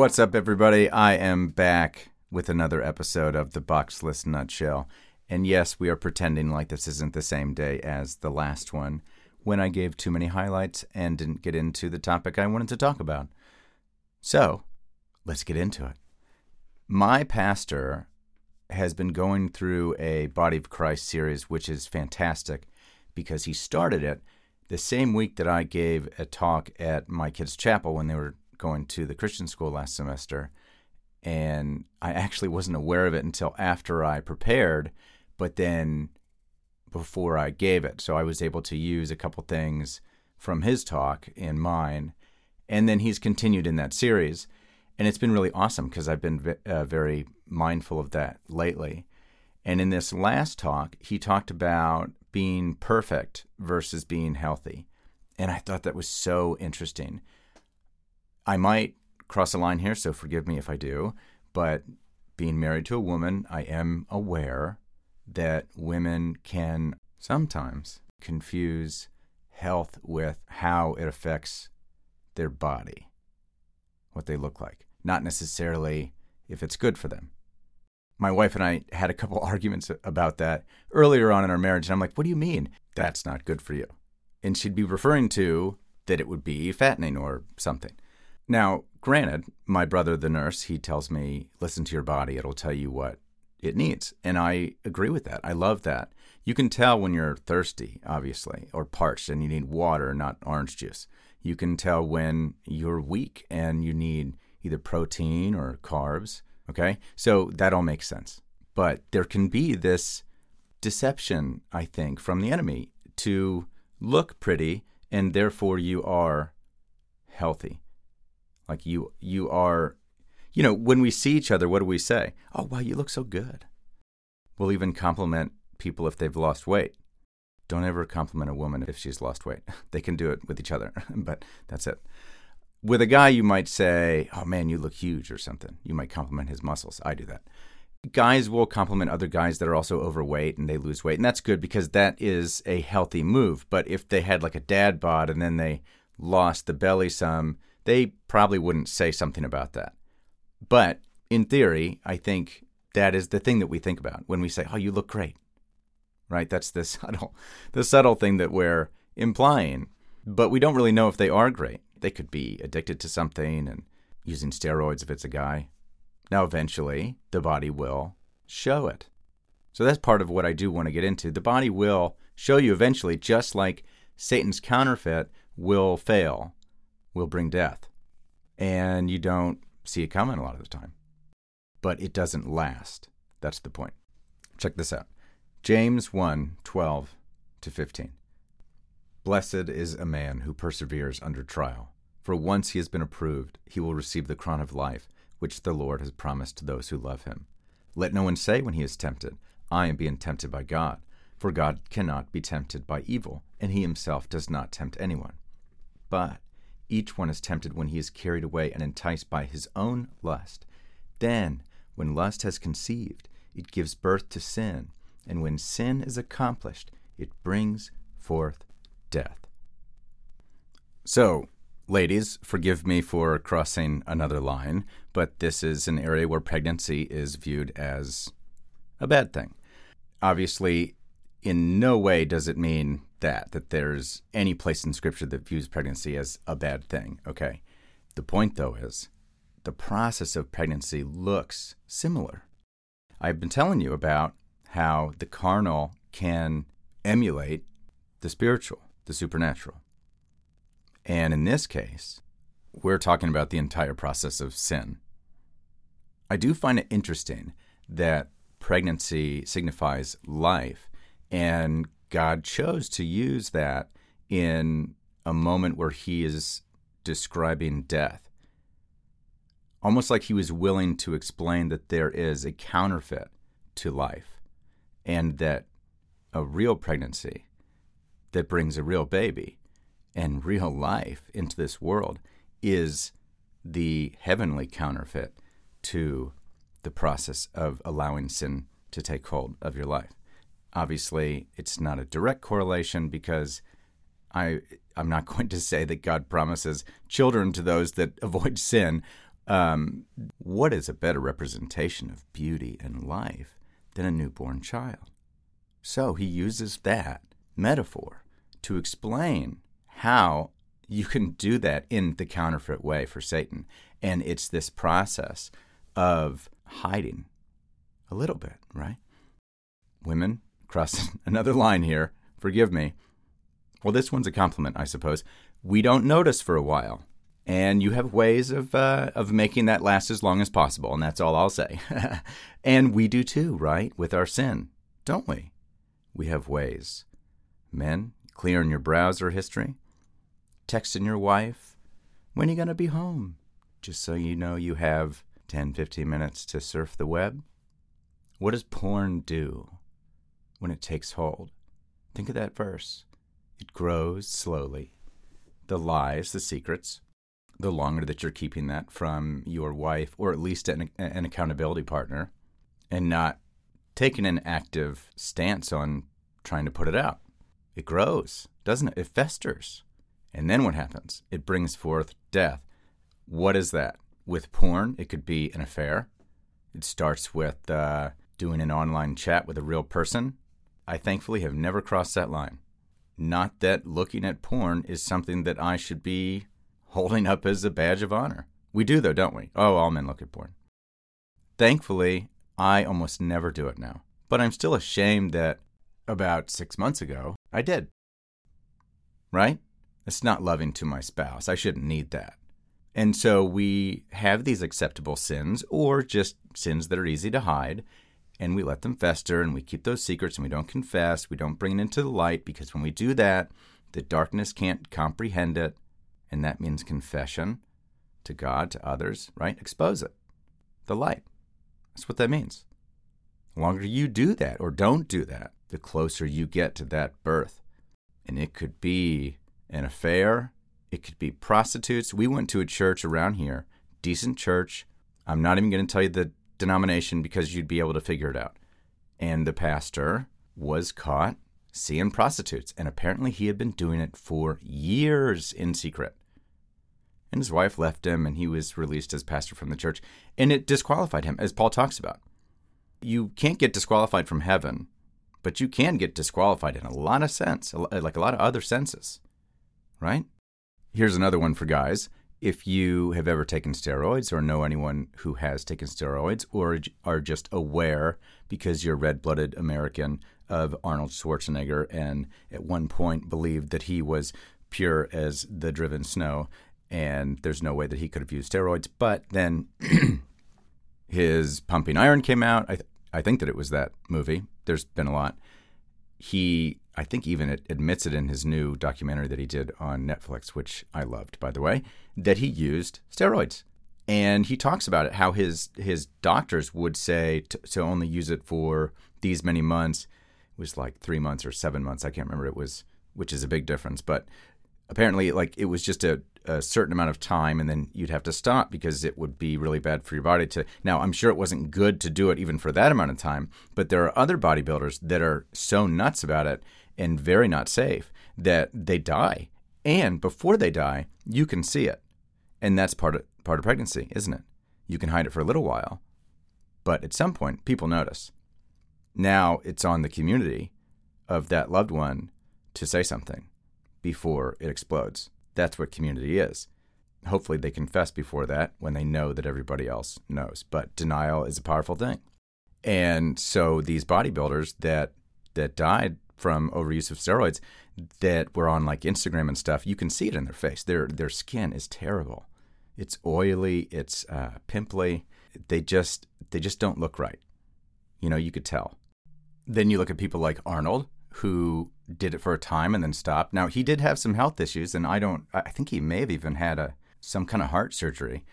What's up, everybody? I am back with another episode of the Boxless Nutshell. And yes, we are pretending like this isn't the same day as the last one when I gave too many highlights and didn't get into the topic I wanted to talk about. So, let's get into it. My pastor has been going through a Body of Christ series, which is fantastic because he started it the same week that I gave a talk at my kids' chapel when they were going to the Christian school last semester. And I actually wasn't aware of it until after I prepared, but then before I gave it. So I was able to use a couple things from his talk in mine. And then he's continued in that series. And it's been really awesome because I've been uh, very mindful of that lately. And in this last talk, he talked about being perfect versus being healthy. And I thought that was so interesting. I might cross a line here, so forgive me if I do, but being married to a woman, I am aware that women can sometimes confuse health with how it affects their body, what they look like, not necessarily if it's good for them. My wife and I had a couple arguments about that earlier on in our marriage, and I'm like, what do you mean that's not good for you? And she'd be referring to that it would be fattening or something. Now, granted, my brother, the nurse, he tells me, listen to your body, it'll tell you what it needs. And I agree with that. I love that. You can tell when you're thirsty, obviously, or parched and you need water, not orange juice. You can tell when you're weak and you need either protein or carbs. Okay. So that all makes sense. But there can be this deception, I think, from the enemy to look pretty and therefore you are healthy. Like you you are you know, when we see each other, what do we say? Oh, wow, you look so good. We'll even compliment people if they've lost weight. Don't ever compliment a woman if she's lost weight. They can do it with each other, but that's it. With a guy, you might say, Oh man, you look huge or something. You might compliment his muscles. I do that. Guys will compliment other guys that are also overweight and they lose weight. And that's good because that is a healthy move. But if they had like a dad bod and then they lost the belly some, they probably wouldn't say something about that. But in theory, I think that is the thing that we think about when we say, "Oh, you look great." Right? That's the subtle the subtle thing that we're implying. But we don't really know if they are great. They could be addicted to something and using steroids if it's a guy. Now eventually, the body will show it. So that's part of what I do want to get into. The body will show you eventually just like Satan's counterfeit will fail, will bring death. And you don't see it coming a lot of the time. But it doesn't last. That's the point. Check this out James 1 12 to 15. Blessed is a man who perseveres under trial, for once he has been approved, he will receive the crown of life, which the Lord has promised to those who love him. Let no one say when he is tempted, I am being tempted by God, for God cannot be tempted by evil, and he himself does not tempt anyone. But each one is tempted when he is carried away and enticed by his own lust. Then, when lust has conceived, it gives birth to sin, and when sin is accomplished, it brings forth death. So, ladies, forgive me for crossing another line, but this is an area where pregnancy is viewed as a bad thing. Obviously, in no way does it mean that, that there's any place in Scripture that views pregnancy as a bad thing, okay? The point, though, is the process of pregnancy looks similar. I've been telling you about how the carnal can emulate the spiritual, the supernatural. And in this case, we're talking about the entire process of sin. I do find it interesting that pregnancy signifies life, and God chose to use that in a moment where he is describing death. Almost like he was willing to explain that there is a counterfeit to life and that a real pregnancy that brings a real baby and real life into this world is the heavenly counterfeit to the process of allowing sin to take hold of your life. Obviously, it's not a direct correlation because I I'm not going to say that God promises children to those that avoid sin. Um, what is a better representation of beauty and life than a newborn child? So he uses that metaphor to explain how you can do that in the counterfeit way for Satan. And it's this process of hiding a little bit, right? Women, cross another line here, forgive me. Well, this one's a compliment, I suppose. We don't notice for a while. And you have ways of, uh, of making that last as long as possible, and that's all I'll say. and we do too, right? With our sin, don't we? We have ways. Men, clearing your browser history, texting your wife, when are you going to be home? Just so you know you have 10, 15 minutes to surf the web. What does porn do when it takes hold? Think of that verse. It grows slowly. The lies, the secrets, the longer that you're keeping that from your wife or at least an, an accountability partner and not taking an active stance on trying to put it out. It grows, doesn't it? It festers. And then what happens? It brings forth death. What is that? With porn, it could be an affair. It starts with uh, doing an online chat with a real person. I thankfully have never crossed that line. Not that looking at porn is something that I should be holding up as a badge of honor. We do, though, don't we? Oh, all men look at porn. Thankfully, I almost never do it now. But I'm still ashamed that about six months ago, I did. Right? It's not loving to my spouse. I shouldn't need that. And so we have these acceptable sins or just sins that are easy to hide, and we let them fester and we keep those secrets and we don't confess. We don't bring it into the light because when we do that, the darkness can't comprehend it and that means confession to God, to others, right? Expose it. The light. That's what that means. The longer you do that or don't do that, the closer you get to that birth. And it could be an affair, it could be prostitutes. We went to a church around here, decent church. I'm not even going to tell you the denomination because you'd be able to figure it out. And the pastor was caught seeing prostitutes, and apparently he had been doing it for years in secret. And his wife left him and he was released as pastor from the church. And it disqualified him as paul talks about. You can't get disqualified from heaven but you can get disqualified in a lot of sense like a lot of other senses right? Here's another one for guys if you have ever taken steroids or know anyone who has taken steroids or are just aware because you're red-blooded american of arnold schwarzenegger and at one point believed that he was pure as the driven snow and there's no way that he could have used steroids. But then his Pumping Iron came out. I, th- I think that it was that movie. There's been a lot. He, I think, even it admits it in his new documentary that he did on Netflix, which I loved, by the way, that he used steroids. And he talks about it, how his his doctors would say to, to only use it for these many months. It was like three months or seven months. I can't remember. It was, which is a big difference. But apparently, like it was just a a certain amount of time and then you'd have to stop because it would be really bad for your body to now i'm sure it wasn't good to do it even for that amount of time but there are other bodybuilders that are so nuts about it and very not safe that they die and before they die you can see it and that's part of part of pregnancy isn't it you can hide it for a little while but at some point people notice now it's on the community of that loved one to say something before it explodes that's what community is. Hopefully, they confess before that when they know that everybody else knows. But denial is a powerful thing. And so these bodybuilders that that died from overuse of steroids that were on like Instagram and stuff, you can see it in their face. Their their skin is terrible. It's oily. It's uh, pimply. They just they just don't look right. You know, you could tell. Then you look at people like Arnold, who did it for a time and then stopped. Now he did have some health issues, and I don't. I think he may have even had a some kind of heart surgery,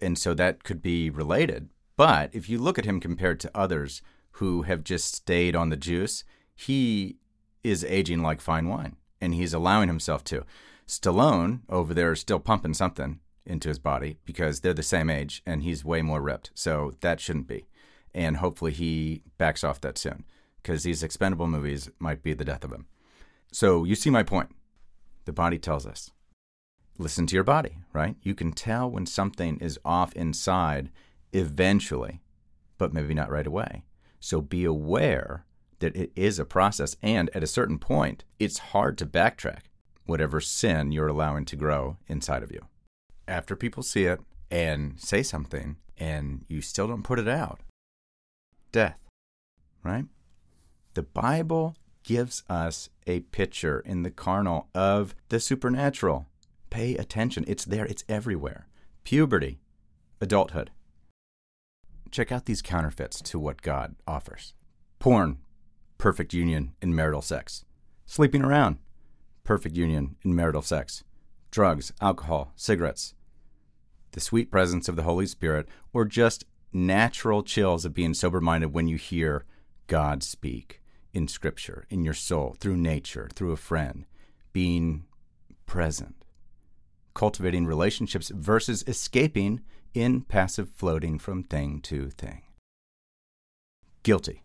and so that could be related. But if you look at him compared to others who have just stayed on the juice, he is aging like fine wine, and he's allowing himself to. Stallone over there is still pumping something into his body because they're the same age, and he's way more ripped. So that shouldn't be, and hopefully he backs off that soon because these expendable movies might be the death of him. So you see my point. The body tells us. listen to your body, right? You can tell when something is off inside eventually, but maybe not right away. So be aware that it is a process. And at a certain point, it's hard to backtrack whatever sin you're allowing to grow inside of you. After people see it and say something and you still don't put it out, death, right? The Bible gives us a picture in the carnal of the supernatural. Pay attention. It's there, it's everywhere. Puberty, adulthood. Check out these counterfeits to what God offers porn, perfect union in marital sex. Sleeping around, perfect union in marital sex. Drugs, alcohol, cigarettes. The sweet presence of the Holy Spirit, or just natural chills of being sober minded when you hear God speak in Scripture, in your soul, through nature, through a friend, being present, cultivating relationships versus escaping in passive floating from thing to thing. Guilty.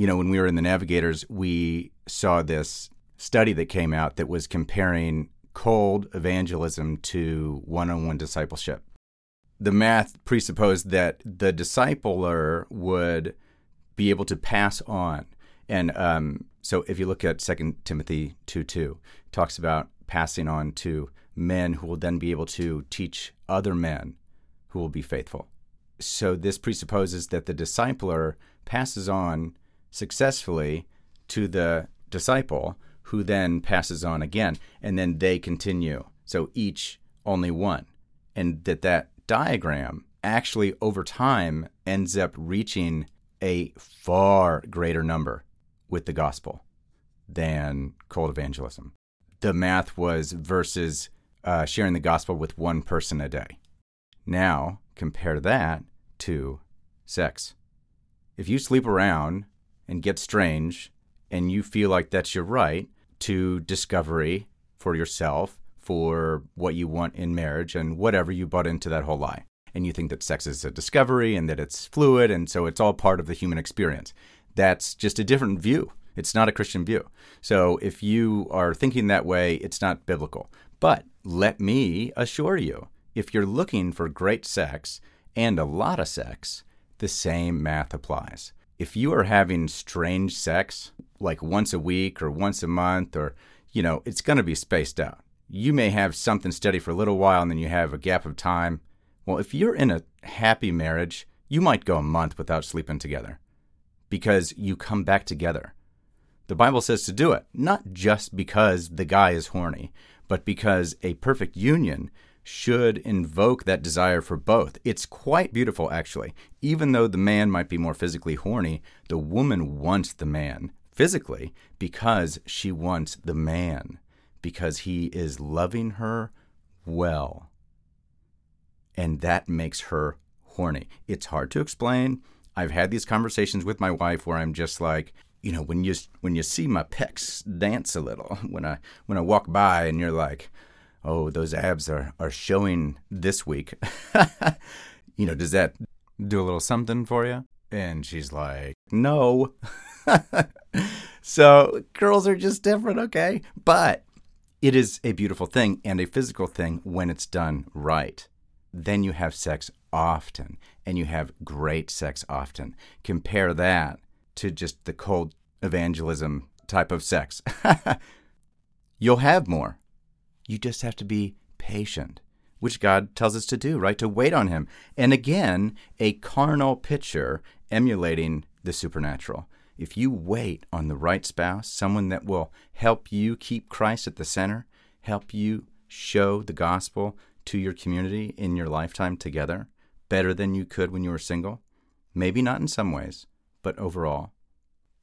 You know, when we were in the Navigators, we saw this study that came out that was comparing cold evangelism to one on one discipleship. The math presupposed that the discipler would be able to pass on and um, so if you look at 2 Timothy 2 2, talks about passing on to men who will then be able to teach other men who will be faithful. So this presupposes that the discipler passes on successfully to the disciple, who then passes on again, and then they continue. So each only one. And that that diagram actually over time ends up reaching a far greater number with the gospel than cold evangelism. The math was versus uh, sharing the gospel with one person a day. Now, compare that to sex. If you sleep around and get strange and you feel like that's your right to discovery for yourself, for what you want in marriage, and whatever you bought into that whole lie, and you think that sex is a discovery and that it's fluid and so it's all part of the human experience, that's just a different view. It's not a Christian view. So if you are thinking that way, it's not biblical. But let me assure you, if you're looking for great sex and a lot of sex, the same math applies. If you are having strange sex, like once a week or once a month, or, you know, it's going to be spaced out. You may have something steady for a little while and then you have a gap of time. Well, if you're in a happy marriage, you might go a month without sleeping together because you come back together. The Bible says to do it, not just because the guy is horny, but because a perfect union should invoke that desire for both. It's quite beautiful, actually. Even though the man might be more physically horny, the woman wants the man physically because she wants the man, because he is loving her well. And that makes her horny. It's hard to explain. I've had these conversations with my wife where I'm just like, you know, when you when you see my pecs dance a little, when I when I walk by and you're like, oh, those abs are are showing this week. you know, does that do a little something for you? And she's like, no. so girls are just different, okay? But it is a beautiful thing and a physical thing when it's done right. Then you have sex often and you have great sex often. Compare that to just the cold evangelism type of sex. You'll have more. You just have to be patient, which God tells us to do, right? To wait on Him. And again, a carnal picture emulating the supernatural. If you wait on the right spouse, someone that will help you keep Christ at the center, help you show the gospel to your community in your lifetime together better than you could when you were single, maybe not in some ways, but overall,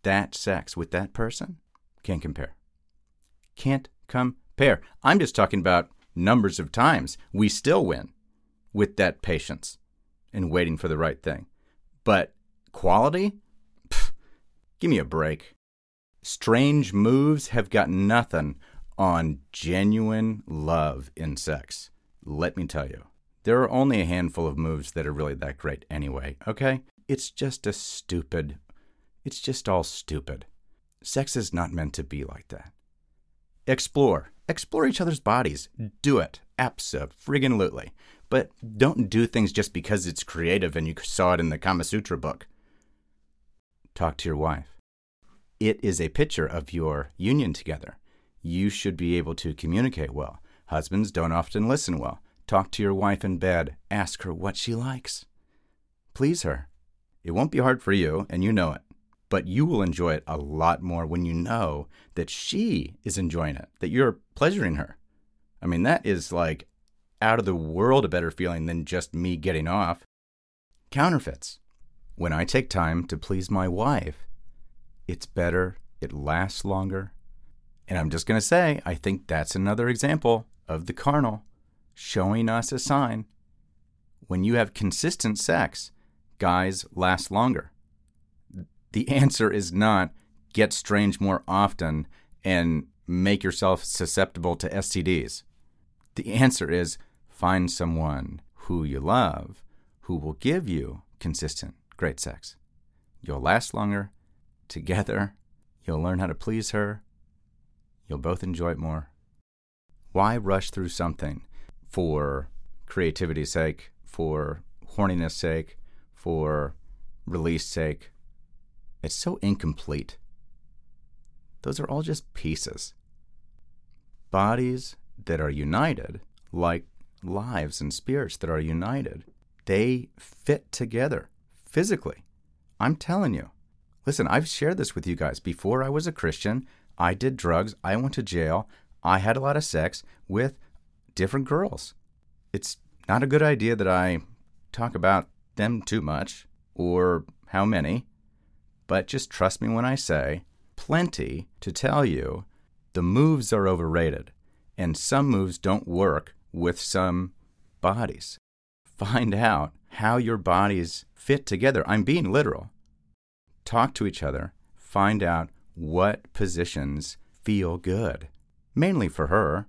that sex with that person can't compare. Can't compare. I'm just talking about numbers of times we still win with that patience and waiting for the right thing. But quality? Pff, give me a break. Strange moves have got nothing on genuine love in sex. Let me tell you, there are only a handful of moves that are really that great anyway, okay? It's just a stupid, it's just all stupid. Sex is not meant to be like that. Explore. Explore each other's bodies. Do it. Absolutely. But don't do things just because it's creative and you saw it in the Kama Sutra book. Talk to your wife. It is a picture of your union together. You should be able to communicate well. Husbands don't often listen well. Talk to your wife in bed. Ask her what she likes. Please her. It won't be hard for you, and you know it. But you will enjoy it a lot more when you know that she is enjoying it, that you're pleasuring her. I mean, that is like out of the world a better feeling than just me getting off. Counterfeits. When I take time to please my wife, it's better, it lasts longer. And I'm just going to say, I think that's another example of the carnal showing us a sign. When you have consistent sex, guys last longer. The answer is not get strange more often and make yourself susceptible to STDs. The answer is find someone who you love who will give you consistent, great sex. You'll last longer together. You'll learn how to please her. You'll both enjoy it more. Why rush through something for creativity's sake, for horniness sake, for release sake? It's so incomplete. Those are all just pieces. Bodies that are united, like lives and spirits that are united, they fit together physically. I'm telling you. Listen, I've shared this with you guys. Before I was a Christian, I did drugs, I went to jail, I had a lot of sex with different girls. It's not a good idea that I talk about them too much or how many, but just trust me when I say plenty to tell you the moves are overrated and some moves don't work with some bodies. Find out how your bodies fit together. I'm being literal. Talk to each other. Find out what positions feel good. Mainly for her.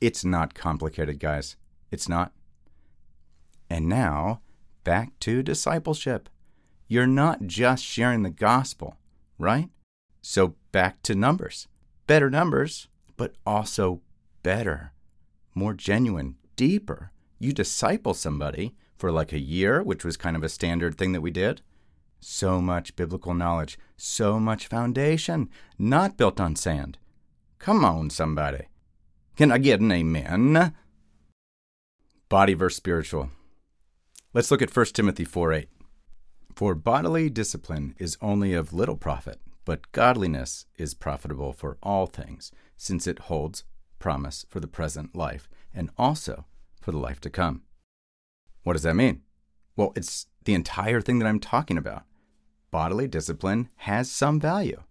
It's not complicated, guys. It's not. And now, back to discipleship. You're not just sharing the gospel, right? So back to numbers. Better numbers, but also better, more genuine, deeper. You disciple somebody for like a year, which was kind of a standard thing that we did. So much biblical knowledge, so much foundation, not built on sand. Come on, somebody. Can I get an amen? Body versus spiritual. Let's look at 1 Timothy 4 8. For bodily discipline is only of little profit, but godliness is profitable for all things, since it holds promise for the present life and also for the life to come. What does that mean? Well, it's the entire thing that I'm talking about. Bodily discipline has some value,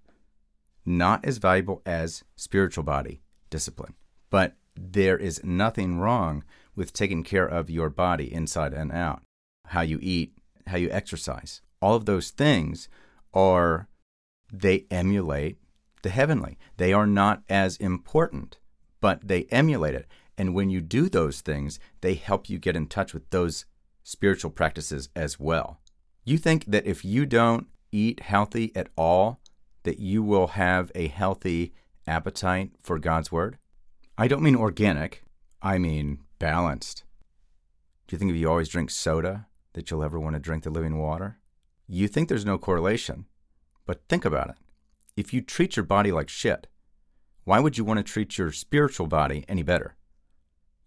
not as valuable as spiritual body discipline. But there is nothing wrong with taking care of your body inside and out, how you eat, how you exercise. All of those things are, they emulate the heavenly. They are not as important, but they emulate it. And when you do those things, they help you get in touch with those spiritual practices as well. You think that if you don't eat healthy at all, that you will have a healthy appetite for God's Word? I don't mean organic, I mean balanced. Do you think if you always drink soda that you'll ever want to drink the living water? You think there's no correlation, but think about it. If you treat your body like shit, why would you want to treat your spiritual body any better?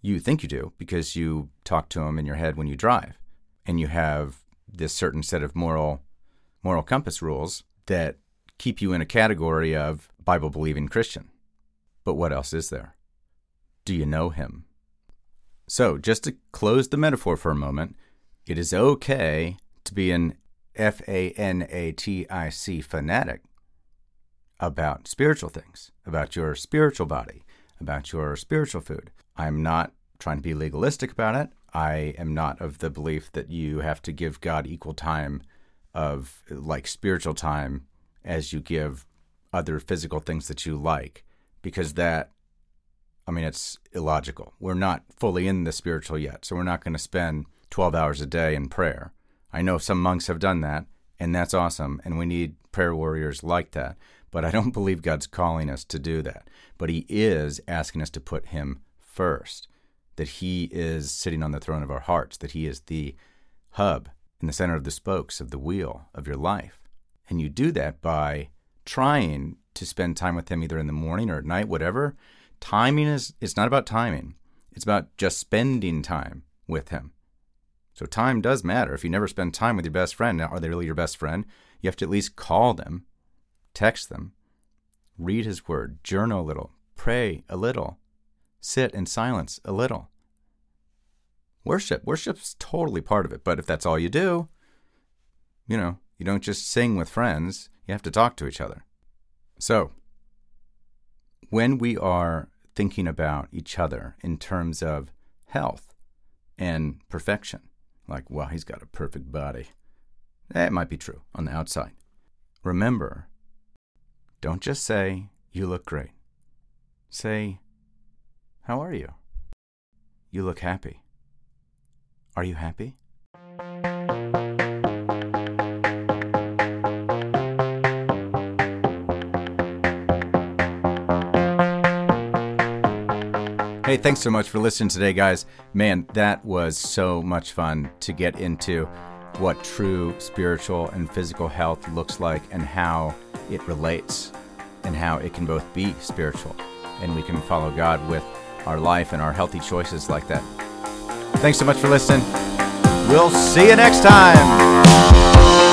You think you do because you talk to them in your head when you drive, and you have this certain set of moral moral compass rules that keep you in a category of Bible believing Christian. But what else is there? Do you know him? So, just to close the metaphor for a moment, it is okay to be an F A N A T I C fanatic about spiritual things, about your spiritual body, about your spiritual food. I'm not trying to be legalistic about it. I am not of the belief that you have to give God equal time of like spiritual time as you give other physical things that you like, because that I mean, it's illogical. We're not fully in the spiritual yet, so we're not going to spend 12 hours a day in prayer. I know some monks have done that. And that's awesome. And we need prayer warriors like that. But I don't believe God's calling us to do that. But He is asking us to put Him first, that He is sitting on the throne of our hearts, that He is the hub in the center of the spokes of the wheel of your life. And you do that by trying to spend time with Him either in the morning or at night, whatever. Timing is, it's not about timing, it's about just spending time with Him. So time does matter. If you never spend time with your best friend, are they really your best friend? You have to at least call them, text them, read his word, journal a little, pray a little, sit in silence a little. Worship. Worship's totally part of it, but if that's all you do, you know, you don't just sing with friends, you have to talk to each other. So, when we are thinking about each other in terms of health and perfection, like, wow, he's got a perfect body. That might be true on the outside. Remember, don't just say, you look great. Say, how are you? You look happy. Are you happy? Hey, thanks so much for listening today, guys. Man, that was so much fun to get into what true spiritual and physical health looks like and how it relates and how it can both be spiritual and we can follow God with our life and our healthy choices like that. Thanks so much for listening. We'll see you next time.